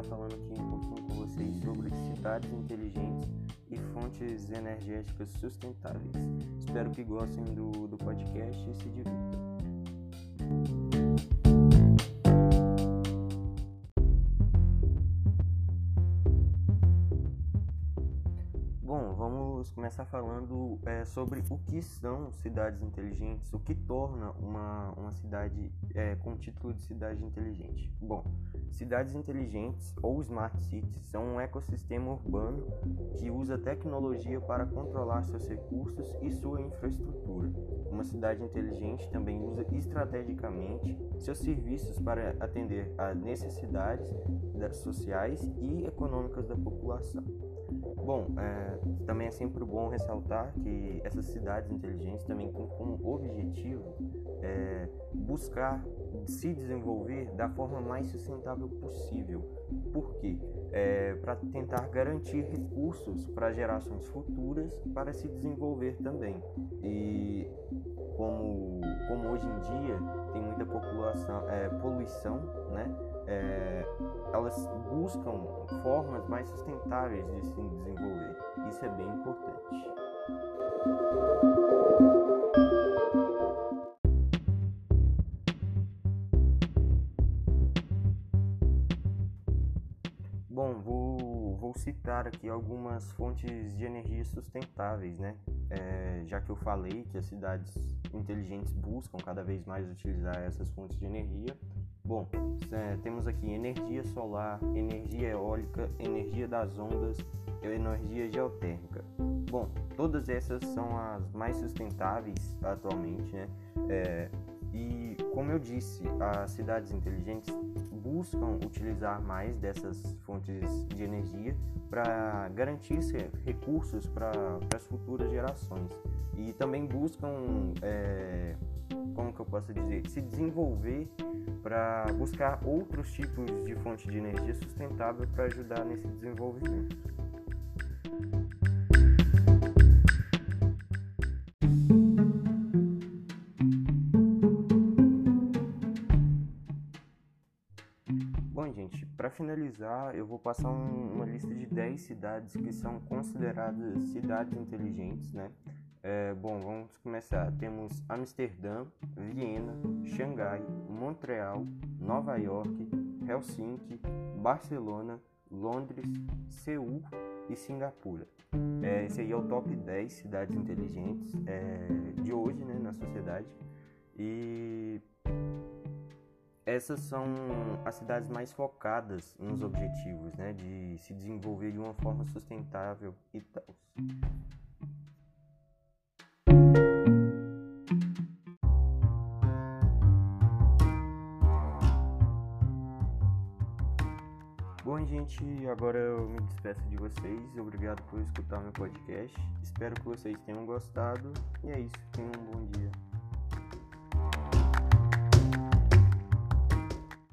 estar tá falando aqui um pouquinho com vocês sobre cidades inteligentes e fontes energéticas sustentáveis. Espero que gostem do, do podcast e se divirtam. Vamos começar falando é, sobre o que são cidades inteligentes, o que torna uma, uma cidade é, com título de cidade inteligente. Bom, cidades inteligentes ou smart cities são um ecossistema urbano que usa tecnologia para controlar seus recursos e sua infraestrutura. Uma cidade inteligente também usa estrategicamente seus serviços para atender às necessidades sociais e econômicas da população. Bom, é, também é sempre bom ressaltar que essas cidades inteligentes também têm como objetivo é, buscar se desenvolver da forma mais sustentável possível. Por quê? É, para tentar garantir recursos para gerações futuras para se desenvolver também. E como, hoje em dia tem muita população, é, poluição, né? É, elas buscam formas mais sustentáveis de se desenvolver. Isso é bem importante. Bom, vou, vou citar aqui algumas fontes de energia sustentáveis, né? É, já que eu falei que as cidades inteligentes buscam cada vez mais utilizar essas fontes de energia, Bom, é, temos aqui energia solar, energia eólica, energia das ondas energia geotérmica. Bom, todas essas são as mais sustentáveis atualmente, né? É, e como eu disse, as cidades inteligentes buscam utilizar mais dessas fontes de energia para garantir recursos para as futuras gerações e também buscam é, como que eu posso dizer, se desenvolver para buscar outros tipos de fonte de energia sustentável para ajudar nesse desenvolvimento. Para finalizar, eu vou passar um, uma lista de 10 cidades que são consideradas cidades inteligentes, né? É, bom, vamos começar. Temos Amsterdã, Viena, Xangai, Montreal, Nova York, Helsinki, Barcelona, Londres, Seul e Singapura. É, esse aí é o top 10 cidades inteligentes é, de hoje né, na sociedade. E essas são as cidades mais focadas nos objetivos né, de se desenvolver de uma forma sustentável e tal. Bom, gente, agora eu me despeço de vocês. Obrigado por escutar meu podcast. Espero que vocês tenham gostado. E é isso. Tenham um bom dia.